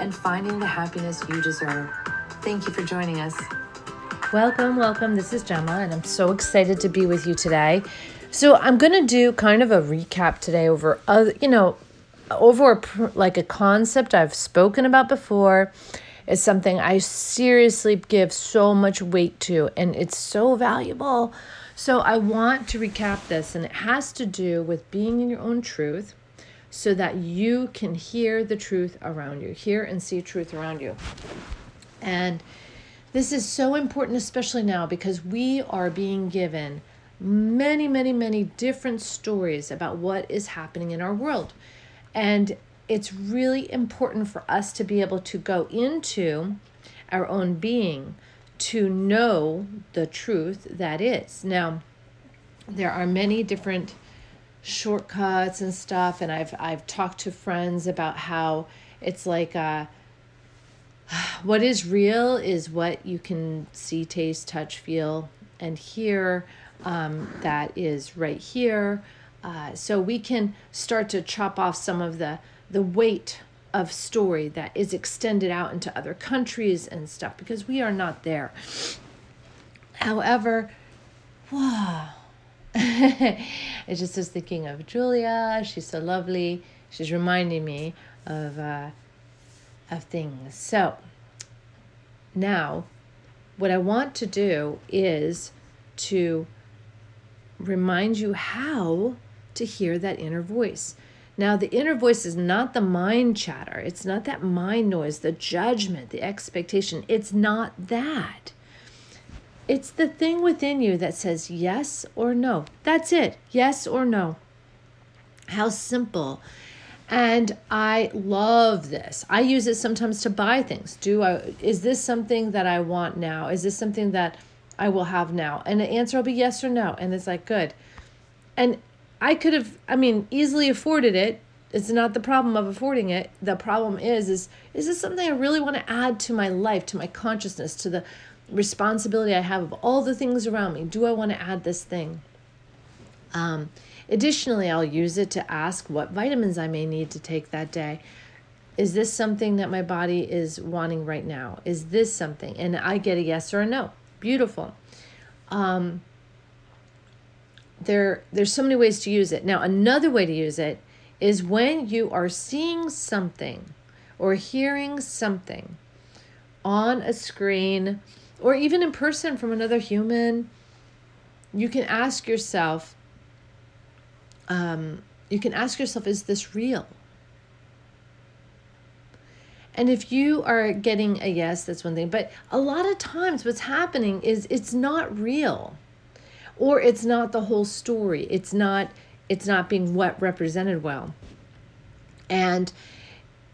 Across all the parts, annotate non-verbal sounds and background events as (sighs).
and finding the happiness you deserve. Thank you for joining us. Welcome, welcome. This is Gemma, and I'm so excited to be with you today. So, I'm going to do kind of a recap today over, you know, over a, like a concept I've spoken about before. It's something I seriously give so much weight to, and it's so valuable. So, I want to recap this, and it has to do with being in your own truth so that you can hear the truth around you, hear and see truth around you. And this is so important, especially now, because we are being given many, many, many different stories about what is happening in our world. And it's really important for us to be able to go into our own being to know the truth that is. Now, there are many different shortcuts and stuff and I've I've talked to friends about how it's like uh (sighs) what is real is what you can see, taste, touch, feel, and hear. Um, that is right here. Uh, so we can start to chop off some of the the weight of story that is extended out into other countries and stuff because we are not there. However, (sighs) wow. (laughs) I just was thinking of Julia. She's so lovely. She's reminding me of uh, of things. So now, what I want to do is to remind you how to hear that inner voice. Now, the inner voice is not the mind chatter. It's not that mind noise, the judgment, the expectation. It's not that. It's the thing within you that says yes or no. That's it. Yes or no. How simple. And I love this. I use it sometimes to buy things. Do I is this something that I want now? Is this something that I will have now? And the answer will be yes or no. And it's like good. And I could have I mean easily afforded it. It's not the problem of affording it. The problem is is is this something I really want to add to my life, to my consciousness, to the responsibility I have of all the things around me. Do I want to add this thing? Um, additionally, I'll use it to ask what vitamins I may need to take that day. Is this something that my body is wanting right now? Is this something? And I get a yes or a no. Beautiful. Um, there, there's so many ways to use it. Now, another way to use it is when you are seeing something or hearing something on a screen or even in person from another human, you can ask yourself, um, you can ask yourself, is this real? And if you are getting a yes, that's one thing. But a lot of times, what's happening is it's not real, or it's not the whole story. It's not. It's not being what represented well. And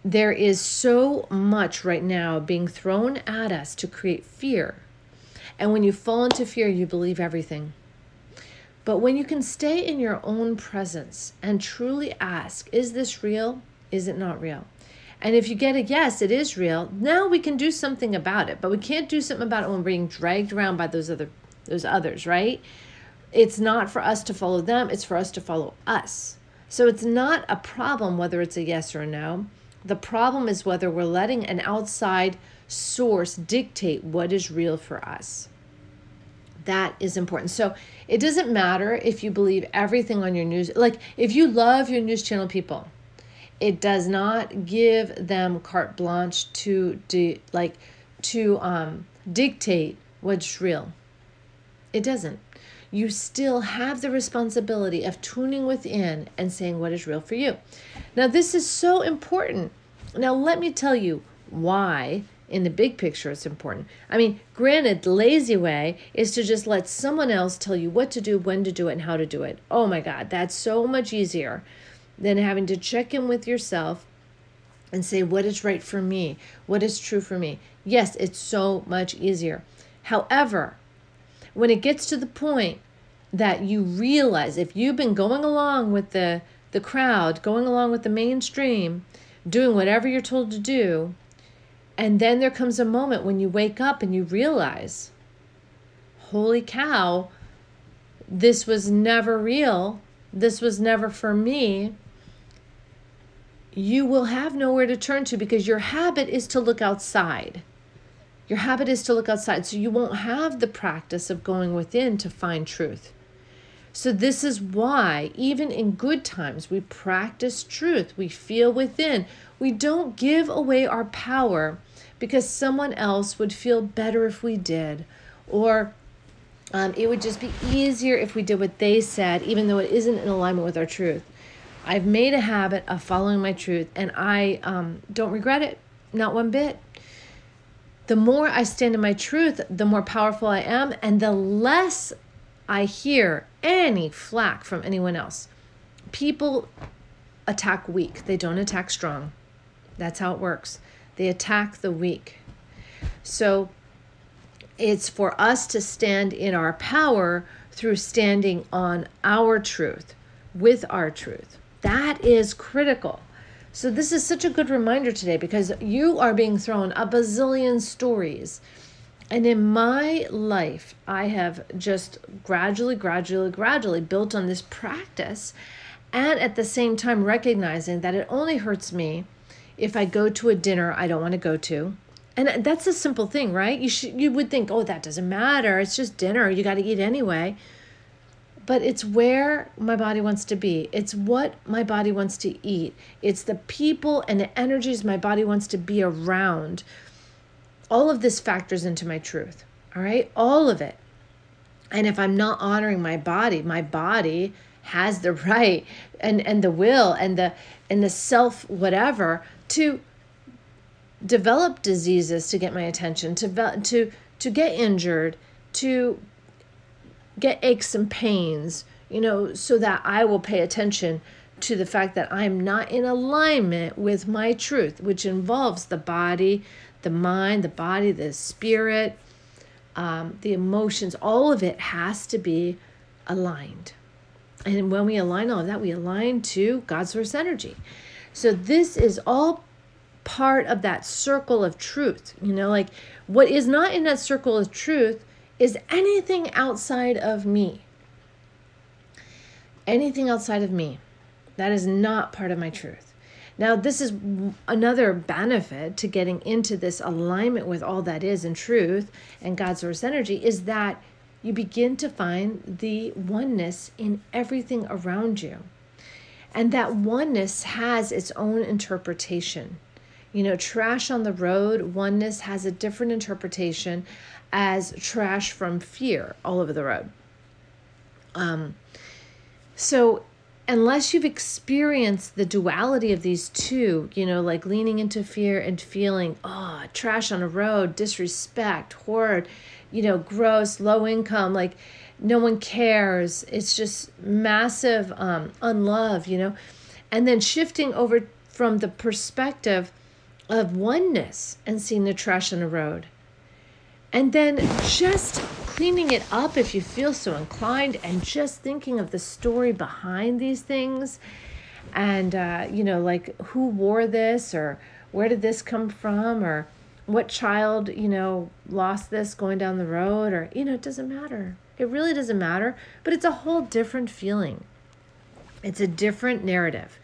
there is so much right now being thrown at us to create fear. And when you fall into fear, you believe everything. But when you can stay in your own presence and truly ask, is this real? Is it not real? And if you get a yes, it is real, now we can do something about it. But we can't do something about it when we're being dragged around by those other those others, right? It's not for us to follow them, it's for us to follow us. So it's not a problem whether it's a yes or a no. The problem is whether we're letting an outside source dictate what is real for us. That is important. So it doesn't matter if you believe everything on your news. Like if you love your news channel people, it does not give them carte blanche to do like to um, dictate what's real. It doesn't. You still have the responsibility of tuning within and saying what is real for you. Now, this is so important. Now, let me tell you why in the big picture it's important. I mean, granted, the lazy way is to just let someone else tell you what to do, when to do it, and how to do it. Oh my God, that's so much easier than having to check in with yourself and say what is right for me, what is true for me. Yes, it's so much easier. However, when it gets to the point that you realize if you've been going along with the the crowd, going along with the mainstream, doing whatever you're told to do, and then there comes a moment when you wake up and you realize, holy cow, this was never real. This was never for me. You will have nowhere to turn to because your habit is to look outside. Your habit is to look outside. So you won't have the practice of going within to find truth. So, this is why, even in good times, we practice truth. We feel within. We don't give away our power because someone else would feel better if we did, or um, it would just be easier if we did what they said, even though it isn't in alignment with our truth. I've made a habit of following my truth, and I um, don't regret it, not one bit the more I stand in my truth, the more powerful I am, and the less I hear any flack from anyone else. People attack weak, they don't attack strong. That's how it works. They attack the weak. So it's for us to stand in our power through standing on our truth, with our truth. That is critical. So, this is such a good reminder today because you are being thrown a bazillion stories. And in my life, I have just gradually, gradually, gradually built on this practice. And at the same time, recognizing that it only hurts me if I go to a dinner I don't want to go to. And that's a simple thing, right? You should you would think, "Oh, that doesn't matter. It's just dinner. You got to eat anyway." But it's where my body wants to be. It's what my body wants to eat. It's the people and the energies my body wants to be around. All of this factors into my truth. All right? All of it. And if I'm not honoring my body, my body has the (laughs) right and and the will and the and the self whatever to develop diseases to get my attention, to to to get injured, to get aches and pains, you know, so that I will pay attention to the fact that I'm not in alignment with my truth, which involves the body, the mind, the body, the spirit, um, the emotions, all of it has to be aligned. And when we align all of that, we align to God's source energy. So this is all part of that circle of truth. You know, like what is not in that circle of truth is anything outside of me. Anything outside of me. That is not part of my truth. Now, this is another benefit to getting into this alignment with all that is in truth and God's source energy is that you begin to find the oneness in everything around you. And that oneness has its own interpretation. You know, trash on the road, oneness has a different interpretation as trash from fear all over the road. Um, so, unless you've experienced the duality of these two, you know, like leaning into fear and feeling, oh, trash on a road, disrespect, horror, you know, gross, low income, like no one cares. It's just massive um, unlove, you know, and then shifting over from the perspective of oneness and seeing the trash on the road and then just cleaning it up if you feel so inclined, and just thinking of the story behind these things. And, uh, you know, like who wore this, or where did this come from, or what child, you know, lost this going down the road, or, you know, it doesn't matter. It really doesn't matter, but it's a whole different feeling. It's a different narrative.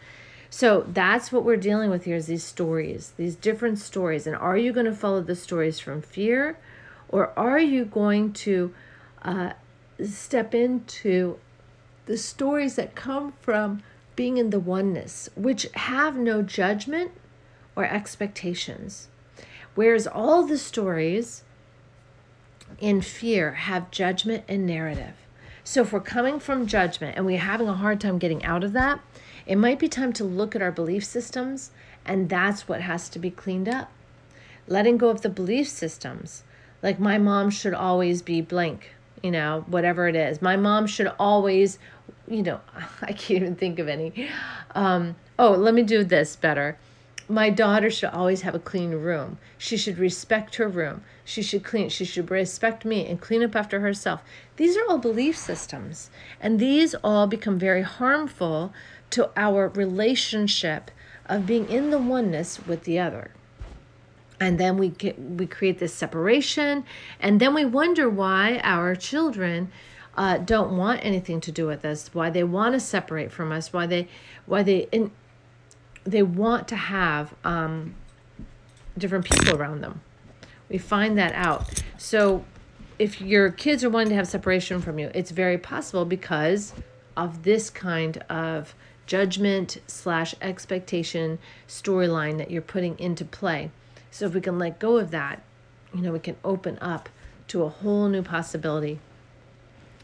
So that's what we're dealing with here is these stories, these different stories. And are you going to follow the stories from fear or are you going to uh, step into the stories that come from being in the oneness, which have no judgment or expectations? Whereas all the stories in fear have judgment and narrative. So if we're coming from judgment and we're having a hard time getting out of that, it might be time to look at our belief systems, and that's what has to be cleaned up. Letting go of the belief systems. Like my mom should always be blank you know whatever it is. My mom should always you know (laughs) i can't even think of any. Um, oh let me do this better my daughter should always have a clean room. She should respect her room. She should clean, she should respect me and clean up after herself. These are all belief systems, and these all become very harmful to our relationship of being in the oneness with the other. And then we get we create this separation, and then we wonder why our children uh, don't want anything to do with us, why they want to separate from us, why they why they in, they want to have um, different people around them. We find that out. So if your kids are wanting to have separation from you, it's very possible because of this kind of judgment slash expectation storyline that you're putting into play. So if we can let go of that, you know, we can open up to a whole new possibility.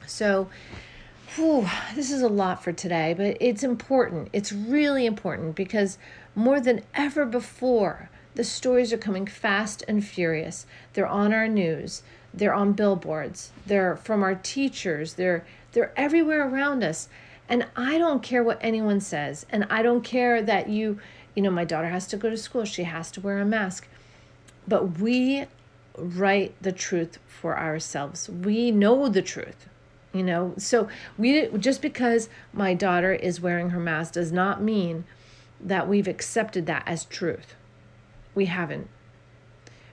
So Whew, this is a lot for today, but it's important. It's really important because more than ever before, the stories are coming fast and furious. They're on our news, they're on billboards, they're from our teachers, they're they're everywhere around us. And I don't care what anyone says, and I don't care that you, you know, my daughter has to go to school, she has to wear a mask. But we write the truth for ourselves. We know the truth you know? So we just because my daughter is wearing her mask does not mean that we've accepted that as truth. We haven't.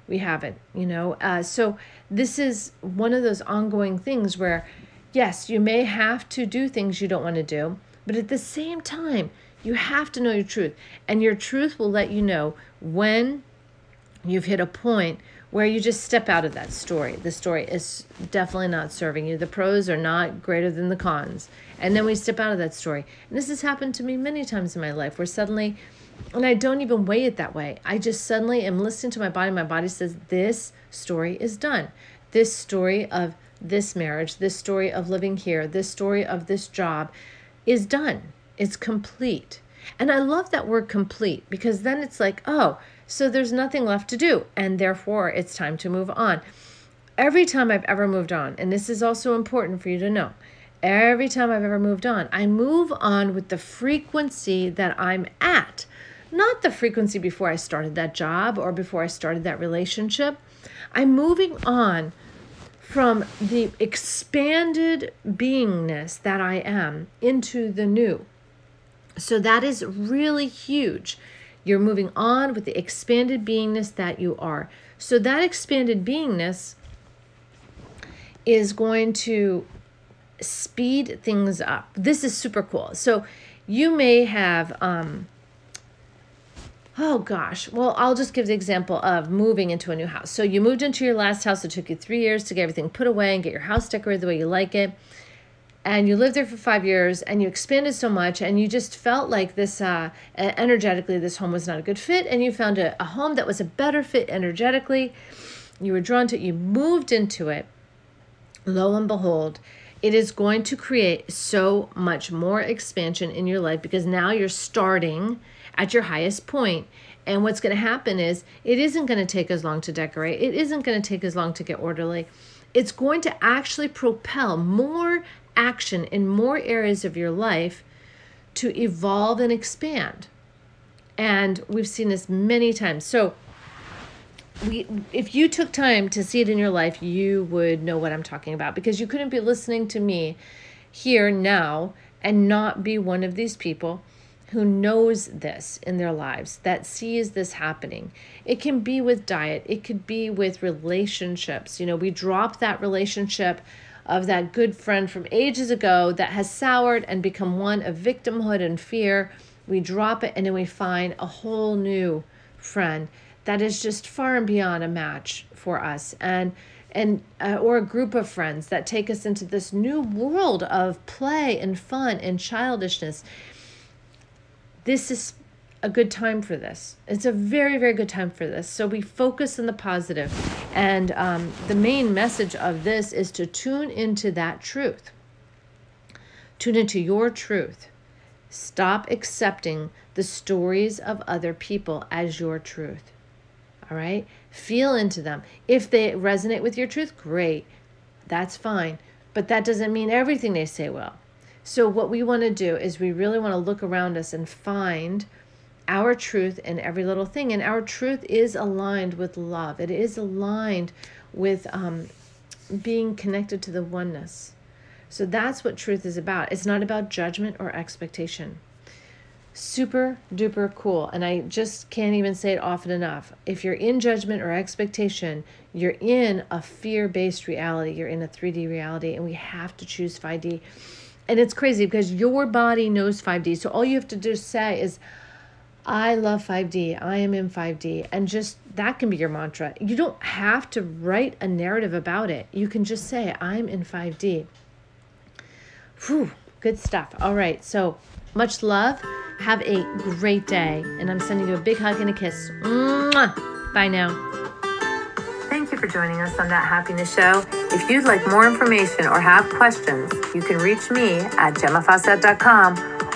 We haven't you know? Uh, so this is one of those ongoing things where yes you may have to do things you don't want to do but at the same time you have to know your truth and your truth will let you know when you've hit a point where you just step out of that story. The story is definitely not serving you. The pros are not greater than the cons. And then we step out of that story. And this has happened to me many times in my life where suddenly, and I don't even weigh it that way, I just suddenly am listening to my body. My body says, This story is done. This story of this marriage, this story of living here, this story of this job is done. It's complete. And I love that word complete because then it's like, oh, so there's nothing left to do, and therefore it's time to move on. Every time I've ever moved on, and this is also important for you to know, every time I've ever moved on, I move on with the frequency that I'm at, not the frequency before I started that job or before I started that relationship. I'm moving on from the expanded beingness that I am into the new. So that is really huge. You're moving on with the expanded beingness that you are. So that expanded beingness is going to speed things up. This is super cool. So you may have um oh gosh well i'll just give the example of moving into a new house so you moved into your last house it took you three years to get everything put away and get your house decorated the way you like it and you lived there for five years and you expanded so much and you just felt like this uh, energetically this home was not a good fit and you found a, a home that was a better fit energetically. You were drawn to it. You moved into it. Lo and behold it is going to create so much more expansion in your life because now you're starting at your highest point. And what's going to happen is it isn't going to take as long to decorate. It isn't going to take as long to get orderly. It's going to actually propel more action in more areas of your life to evolve and expand. And we've seen this many times. So, we, if you took time to see it in your life, you would know what I'm talking about because you couldn't be listening to me here now and not be one of these people who knows this in their lives, that sees this happening. It can be with diet, it could be with relationships. You know, we drop that relationship of that good friend from ages ago that has soured and become one of victimhood and fear. We drop it and then we find a whole new friend that is just far and beyond a match for us and and uh, or a group of friends that take us into this new world of play and fun and childishness this is a good time for this. It's a very, very good time for this. So we focus on the positive. And um, the main message of this is to tune into that truth. Tune into your truth. Stop accepting the stories of other people as your truth. All right? Feel into them. If they resonate with your truth, great. That's fine. But that doesn't mean everything they say will. So, what we want to do is we really want to look around us and find our truth in every little thing. And our truth is aligned with love, it is aligned with um, being connected to the oneness. So that's what truth is about. It's not about judgment or expectation. Super duper cool. And I just can't even say it often enough. If you're in judgment or expectation, you're in a fear based reality. You're in a 3D reality, and we have to choose 5D. And it's crazy because your body knows 5D. So all you have to do say is, I love 5D. I am in 5D. And just that can be your mantra. You don't have to write a narrative about it. You can just say, I'm in 5D. Whew, good stuff. All right. So much love. Have a great day. And I'm sending you a big hug and a kiss. Mwah! Bye now. Thank you for joining us on That Happiness Show. If you'd like more information or have questions, you can reach me at gemmafawcett.com